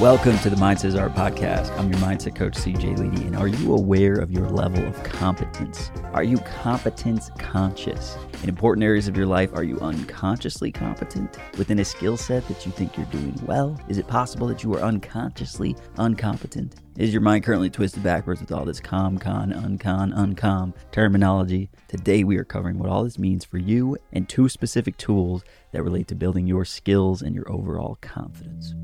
Welcome to the Mindset Art Podcast. I'm your mindset coach, CJ Ledy, and are you aware of your level of competence? Are you competence conscious? In important areas of your life, are you unconsciously competent within a skill set that you think you're doing well? Is it possible that you are unconsciously uncompetent? Is your mind currently twisted backwards with all this com, con, uncon, uncom terminology? Today, we are covering what all this means for you and two specific tools that relate to building your skills and your overall confidence.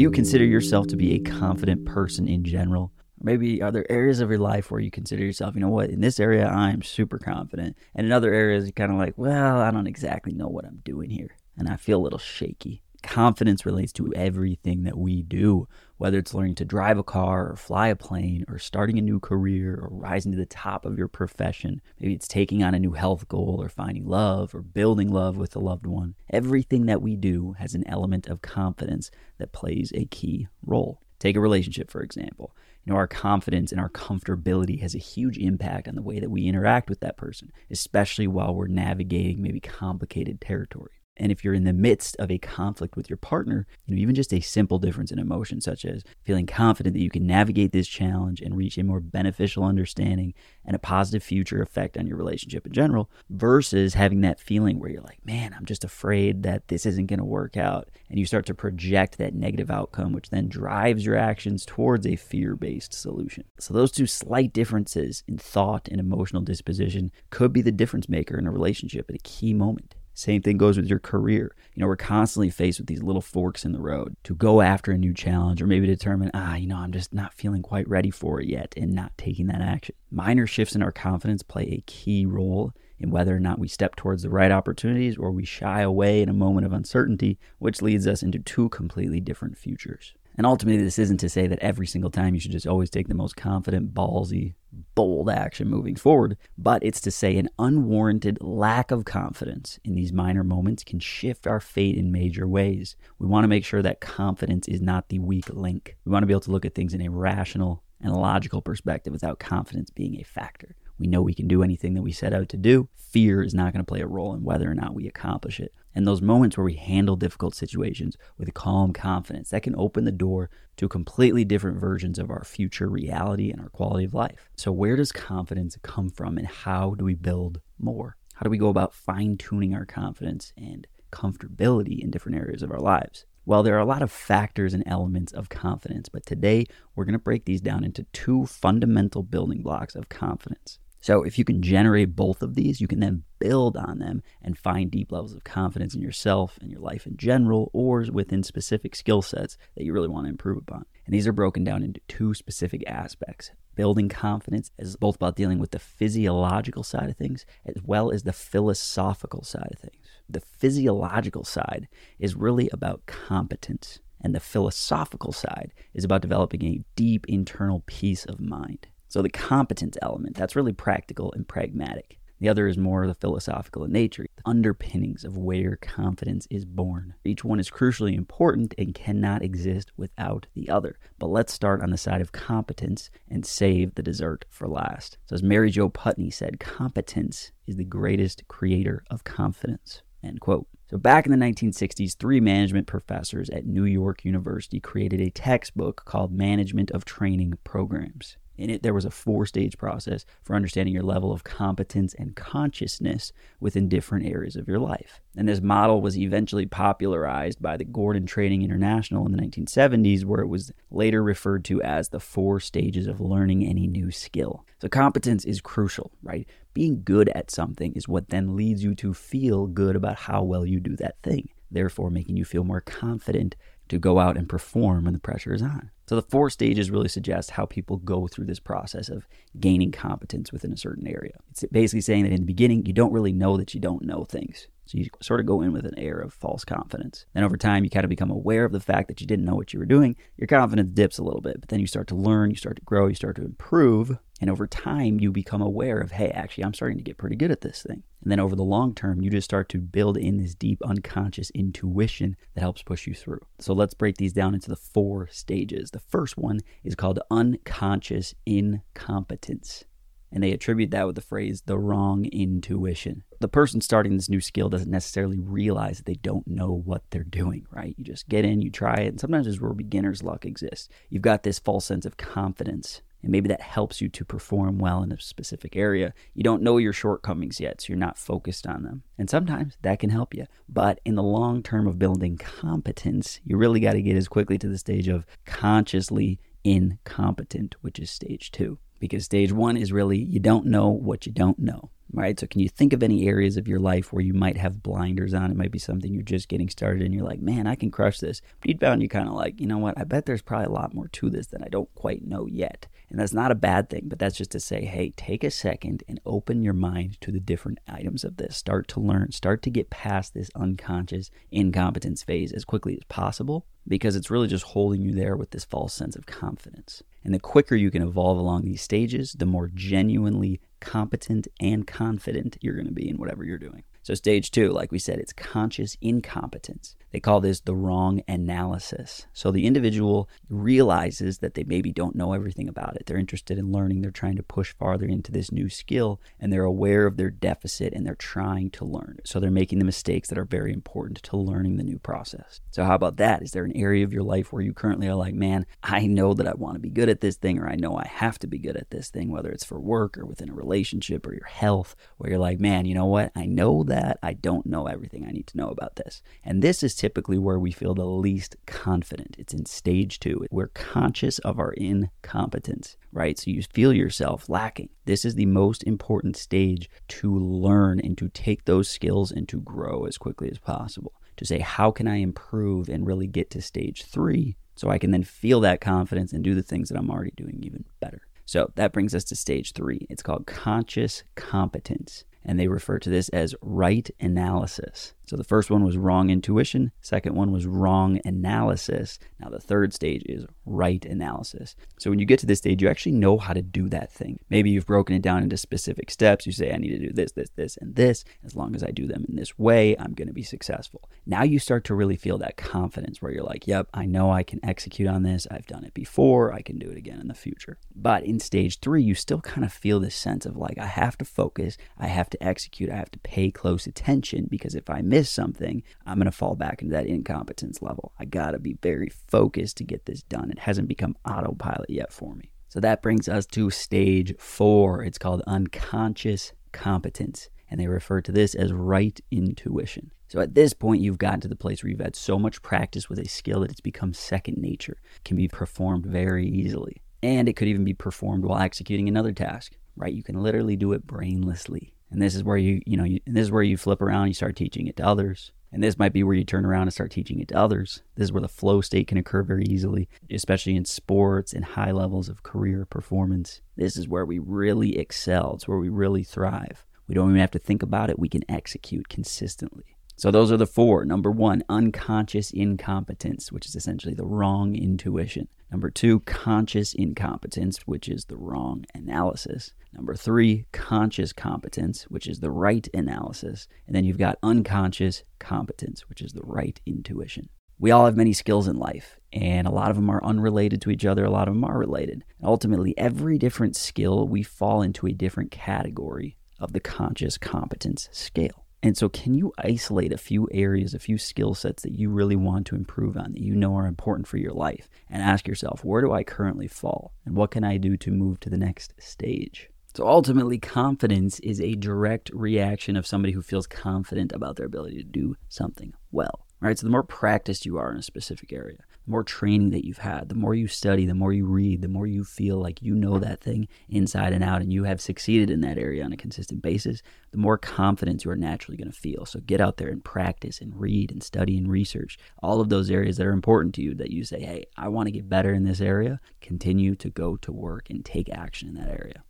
Do you consider yourself to be a confident person in general? Maybe are there areas of your life where you consider yourself, you know what, in this area I'm super confident, and in other areas you're kind of like, well, I don't exactly know what I'm doing here, and I feel a little shaky. Confidence relates to everything that we do, whether it's learning to drive a car or fly a plane or starting a new career or rising to the top of your profession. Maybe it's taking on a new health goal or finding love or building love with a loved one. Everything that we do has an element of confidence that plays a key role. Take a relationship, for example. You know, our confidence and our comfortability has a huge impact on the way that we interact with that person, especially while we're navigating maybe complicated territory. And if you're in the midst of a conflict with your partner, you know, even just a simple difference in emotion, such as feeling confident that you can navigate this challenge and reach a more beneficial understanding and a positive future effect on your relationship in general, versus having that feeling where you're like, man, I'm just afraid that this isn't going to work out. And you start to project that negative outcome, which then drives your actions towards a fear based solution. So, those two slight differences in thought and emotional disposition could be the difference maker in a relationship at a key moment. Same thing goes with your career. You know, we're constantly faced with these little forks in the road to go after a new challenge or maybe determine, ah, you know, I'm just not feeling quite ready for it yet and not taking that action. Minor shifts in our confidence play a key role in whether or not we step towards the right opportunities or we shy away in a moment of uncertainty, which leads us into two completely different futures. And ultimately, this isn't to say that every single time you should just always take the most confident, ballsy, bold action moving forward, but it's to say an unwarranted lack of confidence in these minor moments can shift our fate in major ways. We want to make sure that confidence is not the weak link. We want to be able to look at things in a rational and logical perspective without confidence being a factor. We know we can do anything that we set out to do. Fear is not going to play a role in whether or not we accomplish it. And those moments where we handle difficult situations with calm confidence, that can open the door to completely different versions of our future reality and our quality of life. So, where does confidence come from and how do we build more? How do we go about fine tuning our confidence and comfortability in different areas of our lives? Well, there are a lot of factors and elements of confidence, but today we're going to break these down into two fundamental building blocks of confidence. So if you can generate both of these, you can then build on them and find deep levels of confidence in yourself and your life in general, or within specific skill sets that you really want to improve upon. And these are broken down into two specific aspects. Building confidence is both about dealing with the physiological side of things as well as the philosophical side of things. The physiological side is really about competence, and the philosophical side is about developing a deep internal peace of mind. So the competence element, that's really practical and pragmatic. The other is more of the philosophical in nature, the underpinnings of where confidence is born. Each one is crucially important and cannot exist without the other. But let's start on the side of competence and save the dessert for last. So, as Mary Jo Putney said, competence is the greatest creator of confidence. End quote. So, back in the 1960s, three management professors at New York University created a textbook called Management of Training Programs. In it, there was a four stage process for understanding your level of competence and consciousness within different areas of your life. And this model was eventually popularized by the Gordon Training International in the 1970s, where it was later referred to as the four stages of learning any new skill. So, competence is crucial, right? Being good at something is what then leads you to feel good about how well you do that thing, therefore, making you feel more confident to go out and perform when the pressure is on. So the four stages really suggest how people go through this process of gaining competence within a certain area. It's basically saying that in the beginning, you don't really know that you don't know things. So you sort of go in with an air of false confidence. Then over time, you kind of become aware of the fact that you didn't know what you were doing. Your confidence dips a little bit, but then you start to learn, you start to grow, you start to improve. And over time, you become aware of, hey, actually, I'm starting to get pretty good at this thing. And then over the long term, you just start to build in this deep unconscious intuition that helps push you through. So let's break these down into the four stages. The first one is called unconscious incompetence. And they attribute that with the phrase the wrong intuition. The person starting this new skill doesn't necessarily realize that they don't know what they're doing, right? You just get in, you try it, and sometimes there's where beginner's luck exists. You've got this false sense of confidence and maybe that helps you to perform well in a specific area. You don't know your shortcomings yet, so you're not focused on them. And sometimes that can help you. But in the long term of building competence, you really got to get as quickly to the stage of consciously incompetent, which is stage two. Because stage one is really you don't know what you don't know right? So, can you think of any areas of your life where you might have blinders on? It might be something you're just getting started and you're like, man, I can crush this. But deep down, you're kind of like, you know what? I bet there's probably a lot more to this than I don't quite know yet. And that's not a bad thing, but that's just to say, hey, take a second and open your mind to the different items of this. Start to learn, start to get past this unconscious incompetence phase as quickly as possible because it's really just holding you there with this false sense of confidence. And the quicker you can evolve along these stages, the more genuinely competent and confident you're going to be in whatever you're doing. So, stage two, like we said, it's conscious incompetence. They call this the wrong analysis. So, the individual realizes that they maybe don't know everything about it. They're interested in learning, they're trying to push farther into this new skill, and they're aware of their deficit and they're trying to learn. So, they're making the mistakes that are very important to learning the new process. So, how about that? Is there an area of your life where you currently are like, man, I know that I want to be good at this thing, or I know I have to be good at this thing, whether it's for work or within a relationship or your health, where you're like, man, you know what? I know that I don't know everything I need to know about this. And this is typically where we feel the least confident. It's in stage two. We're conscious of our incompetence, right? So you feel yourself lacking. This is the most important stage to learn and to take those skills and to grow as quickly as possible. To say, how can I improve and really get to stage three so I can then feel that confidence and do the things that I'm already doing even better. So that brings us to stage three. It's called conscious competence and they refer to this as right analysis. So the first one was wrong intuition, second one was wrong analysis. Now the third stage is right analysis. So when you get to this stage, you actually know how to do that thing. Maybe you've broken it down into specific steps. You say, I need to do this, this, this, and this. As long as I do them in this way, I'm going to be successful. Now you start to really feel that confidence where you're like, yep, I know I can execute on this. I've done it before. I can do it again in the future. But in stage three, you still kind of feel this sense of like, I have to focus, I have to execute, I have to pay close attention because if I miss miss something, I'm going to fall back into that incompetence level. I got to be very focused to get this done. It hasn't become autopilot yet for me. So that brings us to stage four. It's called unconscious competence. And they refer to this as right intuition. So at this point, you've gotten to the place where you've had so much practice with a skill that it's become second nature, can be performed very easily. And it could even be performed while executing another task, right? You can literally do it brainlessly. And this is where you, you know, you, this is where you flip around, you start teaching it to others. And this might be where you turn around and start teaching it to others. This is where the flow state can occur very easily, especially in sports and high levels of career performance. This is where we really excel. It's where we really thrive. We don't even have to think about it, we can execute consistently. So those are the four. Number one, unconscious incompetence, which is essentially the wrong intuition. Number two, conscious incompetence, which is the wrong analysis. Number three, conscious competence, which is the right analysis. And then you've got unconscious competence, which is the right intuition. We all have many skills in life, and a lot of them are unrelated to each other, a lot of them are related. Ultimately, every different skill, we fall into a different category of the conscious competence scale. And so, can you isolate a few areas, a few skill sets that you really want to improve on that you know are important for your life and ask yourself, where do I currently fall? And what can I do to move to the next stage? So, ultimately, confidence is a direct reaction of somebody who feels confident about their ability to do something well. Right? So, the more practiced you are in a specific area, the more training that you've had, the more you study, the more you read, the more you feel like you know that thing inside and out and you have succeeded in that area on a consistent basis, the more confidence you are naturally going to feel. So get out there and practice and read and study and research all of those areas that are important to you that you say, hey, I want to get better in this area. Continue to go to work and take action in that area.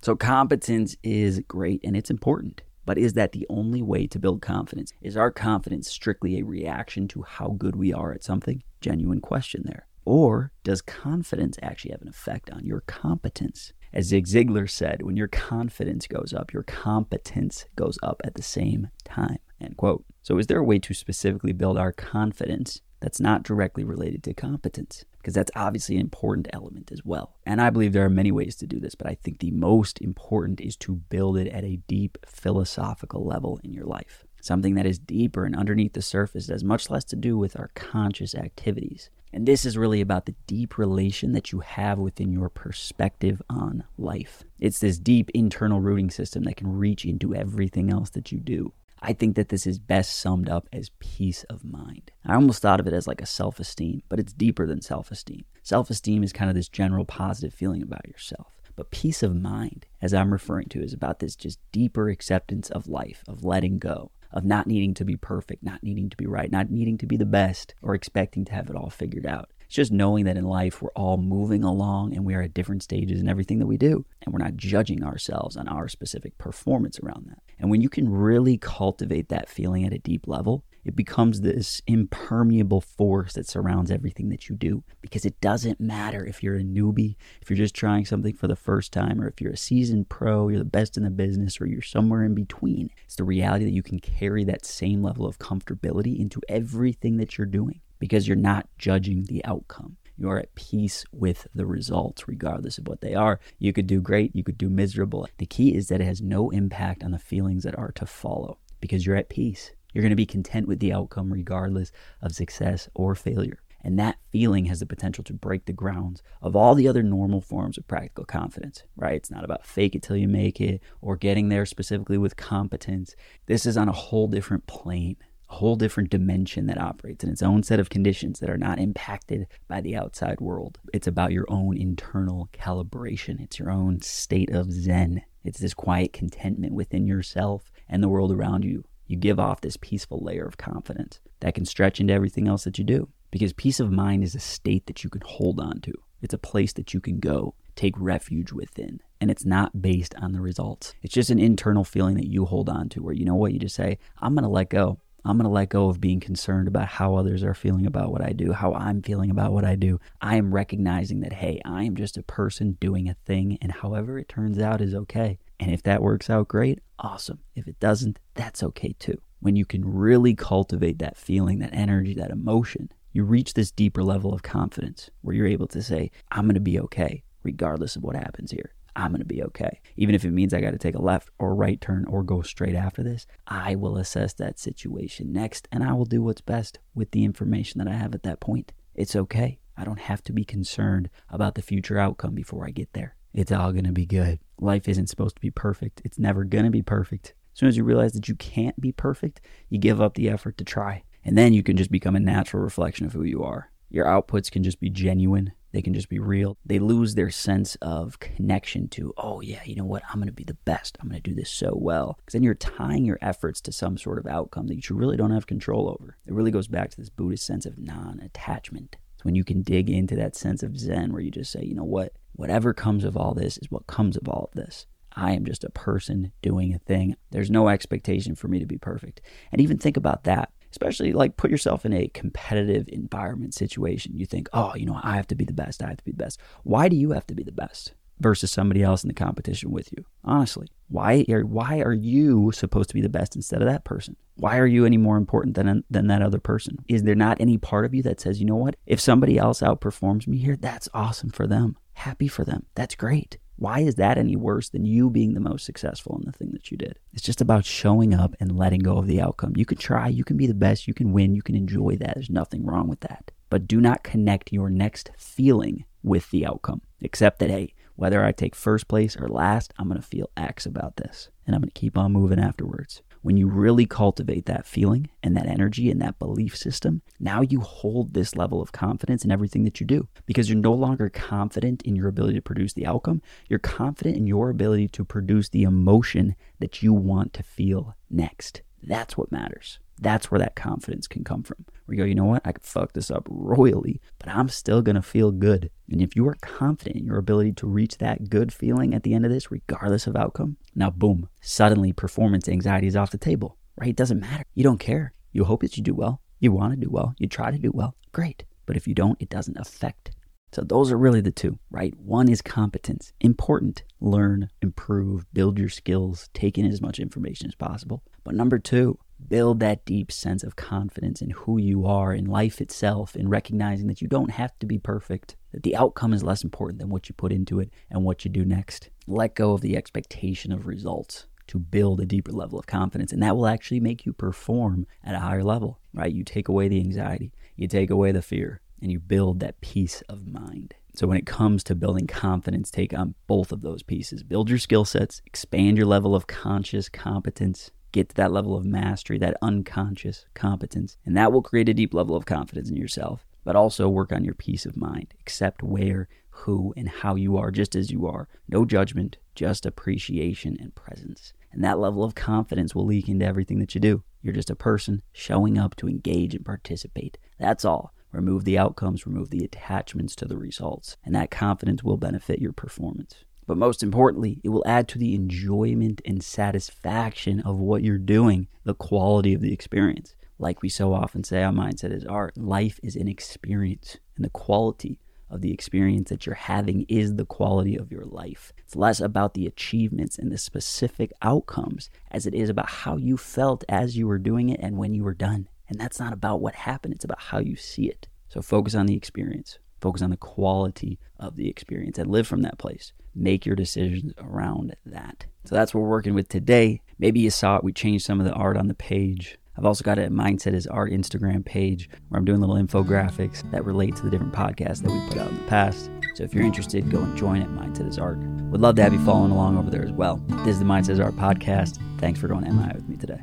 So competence is great and it's important. But is that the only way to build confidence? Is our confidence strictly a reaction to how good we are at something? Genuine question there. Or does confidence actually have an effect on your competence? As Zig Ziglar said, when your confidence goes up, your competence goes up at the same time. End quote. So, is there a way to specifically build our confidence that's not directly related to competence because that's obviously an important element as well. And I believe there are many ways to do this, but I think the most important is to build it at a deep philosophical level in your life. Something that is deeper and underneath the surface that has much less to do with our conscious activities. And this is really about the deep relation that you have within your perspective on life. It's this deep internal rooting system that can reach into everything else that you do. I think that this is best summed up as peace of mind. I almost thought of it as like a self esteem, but it's deeper than self esteem. Self esteem is kind of this general positive feeling about yourself. But peace of mind, as I'm referring to, is about this just deeper acceptance of life, of letting go, of not needing to be perfect, not needing to be right, not needing to be the best, or expecting to have it all figured out. It's just knowing that in life we're all moving along and we are at different stages in everything that we do. And we're not judging ourselves on our specific performance around that. And when you can really cultivate that feeling at a deep level, it becomes this impermeable force that surrounds everything that you do because it doesn't matter if you're a newbie, if you're just trying something for the first time, or if you're a seasoned pro, you're the best in the business, or you're somewhere in between. It's the reality that you can carry that same level of comfortability into everything that you're doing because you're not judging the outcome. You are at peace with the results, regardless of what they are. You could do great, you could do miserable. The key is that it has no impact on the feelings that are to follow because you're at peace. You're going to be content with the outcome, regardless of success or failure. And that feeling has the potential to break the grounds of all the other normal forms of practical confidence, right? It's not about fake it till you make it or getting there specifically with competence. This is on a whole different plane whole different dimension that operates in its own set of conditions that are not impacted by the outside world. It's about your own internal calibration, it's your own state of zen. It's this quiet contentment within yourself and the world around you. You give off this peaceful layer of confidence that can stretch into everything else that you do. Because peace of mind is a state that you can hold on to. It's a place that you can go, take refuge within. And it's not based on the results. It's just an internal feeling that you hold on to where you know what? You just say, I'm going to let go. I'm going to let go of being concerned about how others are feeling about what I do, how I'm feeling about what I do. I am recognizing that, hey, I am just a person doing a thing, and however it turns out is okay. And if that works out great, awesome. If it doesn't, that's okay too. When you can really cultivate that feeling, that energy, that emotion, you reach this deeper level of confidence where you're able to say, I'm going to be okay, regardless of what happens here. I'm going to be okay. Even if it means I got to take a left or right turn or go straight after this, I will assess that situation next and I will do what's best with the information that I have at that point. It's okay. I don't have to be concerned about the future outcome before I get there. It's all going to be good. Life isn't supposed to be perfect. It's never going to be perfect. As soon as you realize that you can't be perfect, you give up the effort to try. And then you can just become a natural reflection of who you are. Your outputs can just be genuine they can just be real. They lose their sense of connection to, oh, yeah, you know what? I'm going to be the best. I'm going to do this so well. Because then you're tying your efforts to some sort of outcome that you really don't have control over. It really goes back to this Buddhist sense of non attachment. It's when you can dig into that sense of Zen where you just say, you know what? Whatever comes of all this is what comes of all of this. I am just a person doing a thing. There's no expectation for me to be perfect. And even think about that especially like put yourself in a competitive environment situation. You think, oh, you know, I have to be the best. I have to be the best. Why do you have to be the best versus somebody else in the competition with you? Honestly, why are why are you supposed to be the best instead of that person? Why are you any more important than than that other person? Is there not any part of you that says, you know what? If somebody else outperforms me here, that's awesome for them. Happy for them. That's great. Why is that any worse than you being the most successful in the thing that you did? It's just about showing up and letting go of the outcome. You can try, you can be the best, you can win, you can enjoy that. There's nothing wrong with that. But do not connect your next feeling with the outcome. Except that, hey, whether I take first place or last, I'm going to feel X about this. And I'm going to keep on moving afterwards when you really cultivate that feeling and that energy and that belief system, now you hold this level of confidence in everything that you do because you're no longer confident in your ability to produce the outcome. You're confident in your ability to produce the emotion that you want to feel next. That's what matters. That's where that confidence can come from. Where you go, you know what? I could fuck this up royally, but I'm still going to feel good. And if you are confident in your ability to reach that good feeling at the end of this, regardless of outcome, now boom, suddenly performance anxiety is off the table, right? It doesn't matter. You don't care. You hope that you do well. You want to do well. You try to do well. Great. But if you don't, it doesn't affect so those are really the two, right? One is competence. Important. Learn, improve, build your skills, take in as much information as possible. But number two, Build that deep sense of confidence in who you are, in life itself, in recognizing that you don't have to be perfect, that the outcome is less important than what you put into it and what you do next. Let go of the expectation of results to build a deeper level of confidence. And that will actually make you perform at a higher level, right? You take away the anxiety, you take away the fear, and you build that peace of mind. So, when it comes to building confidence, take on both of those pieces. Build your skill sets, expand your level of conscious competence, get to that level of mastery, that unconscious competence, and that will create a deep level of confidence in yourself. But also work on your peace of mind. Accept where, who, and how you are just as you are. No judgment, just appreciation and presence. And that level of confidence will leak into everything that you do. You're just a person showing up to engage and participate. That's all. Remove the outcomes, remove the attachments to the results, and that confidence will benefit your performance. But most importantly, it will add to the enjoyment and satisfaction of what you're doing, the quality of the experience. Like we so often say, our mindset is art. Life is an experience, and the quality of the experience that you're having is the quality of your life. It's less about the achievements and the specific outcomes as it is about how you felt as you were doing it and when you were done. And that's not about what happened, it's about how you see it. So focus on the experience. Focus on the quality of the experience and live from that place. Make your decisions around that. So that's what we're working with today. Maybe you saw it. We changed some of the art on the page. I've also got a Mindset is Art Instagram page where I'm doing little infographics that relate to the different podcasts that we put out in the past. So if you're interested, go and join it. Mindset is Art. Would love to have you following along over there as well. This is the Mindset is Art podcast. Thanks for going MI with me today.